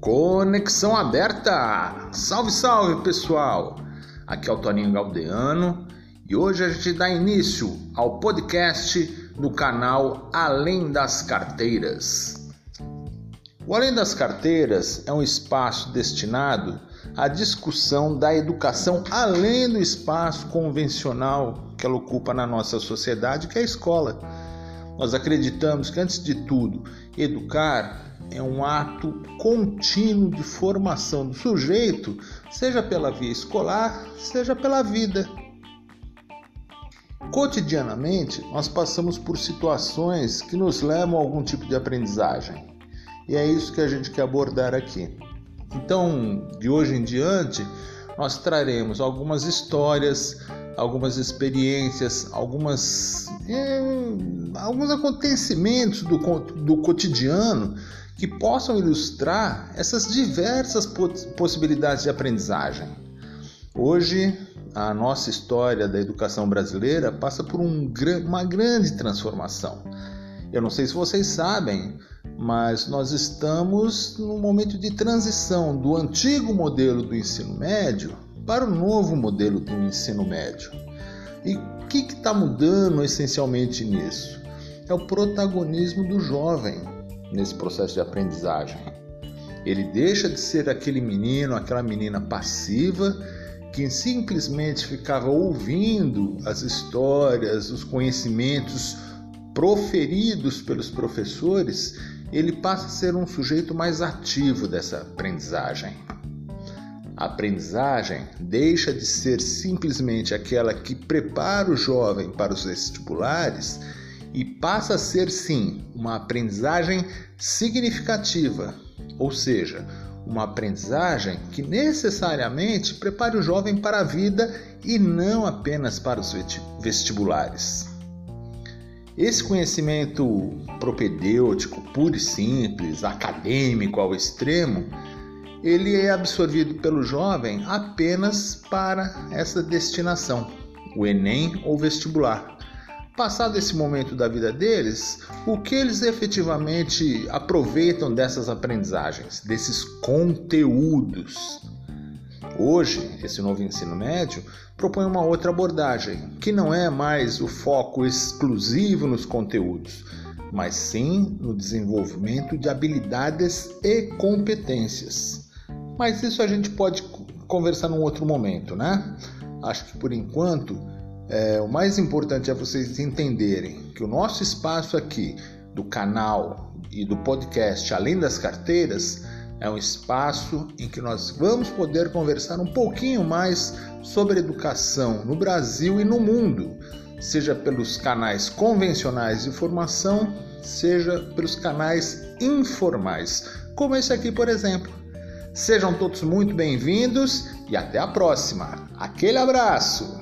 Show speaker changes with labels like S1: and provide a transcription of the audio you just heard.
S1: Conexão aberta! Salve, salve pessoal! Aqui é o Toninho Galdeano e hoje a gente dá início ao podcast do canal Além das Carteiras. O Além das Carteiras é um espaço destinado à discussão da educação além do espaço convencional que ela ocupa na nossa sociedade, que é a escola. Nós acreditamos que, antes de tudo, educar é um ato contínuo de formação do sujeito, seja pela via escolar, seja pela vida. Cotidianamente, nós passamos por situações que nos levam a algum tipo de aprendizagem. E é isso que a gente quer abordar aqui. Então, de hoje em diante, nós traremos algumas histórias, algumas experiências, algumas, eh, alguns acontecimentos do, do cotidiano que possam ilustrar essas diversas possibilidades de aprendizagem. Hoje, a nossa história da educação brasileira passa por um, uma grande transformação. Eu não sei se vocês sabem, mas nós estamos num momento de transição do antigo modelo do ensino médio para o novo modelo do ensino médio. E o que está mudando essencialmente nisso? É o protagonismo do jovem nesse processo de aprendizagem. Ele deixa de ser aquele menino, aquela menina passiva que simplesmente ficava ouvindo as histórias, os conhecimentos proferidos pelos professores, ele passa a ser um sujeito mais ativo dessa aprendizagem. A aprendizagem deixa de ser simplesmente aquela que prepara o jovem para os vestibulares e passa a ser sim uma aprendizagem significativa, ou seja, uma aprendizagem que necessariamente prepare o jovem para a vida e não apenas para os vestibulares. Esse conhecimento propedêutico, puro e simples, acadêmico ao extremo, ele é absorvido pelo jovem apenas para essa destinação, o Enem ou vestibular. Passado esse momento da vida deles, o que eles efetivamente aproveitam dessas aprendizagens, desses conteúdos? Hoje, esse novo ensino médio propõe uma outra abordagem, que não é mais o foco exclusivo nos conteúdos, mas sim no desenvolvimento de habilidades e competências. Mas isso a gente pode conversar num outro momento, né? Acho que por enquanto é, o mais importante é vocês entenderem que o nosso espaço aqui do canal e do podcast, além das carteiras, é um espaço em que nós vamos poder conversar um pouquinho mais sobre educação no Brasil e no mundo, seja pelos canais convencionais de formação, seja pelos canais informais, como esse aqui, por exemplo. Sejam todos muito bem-vindos e até a próxima. Aquele abraço!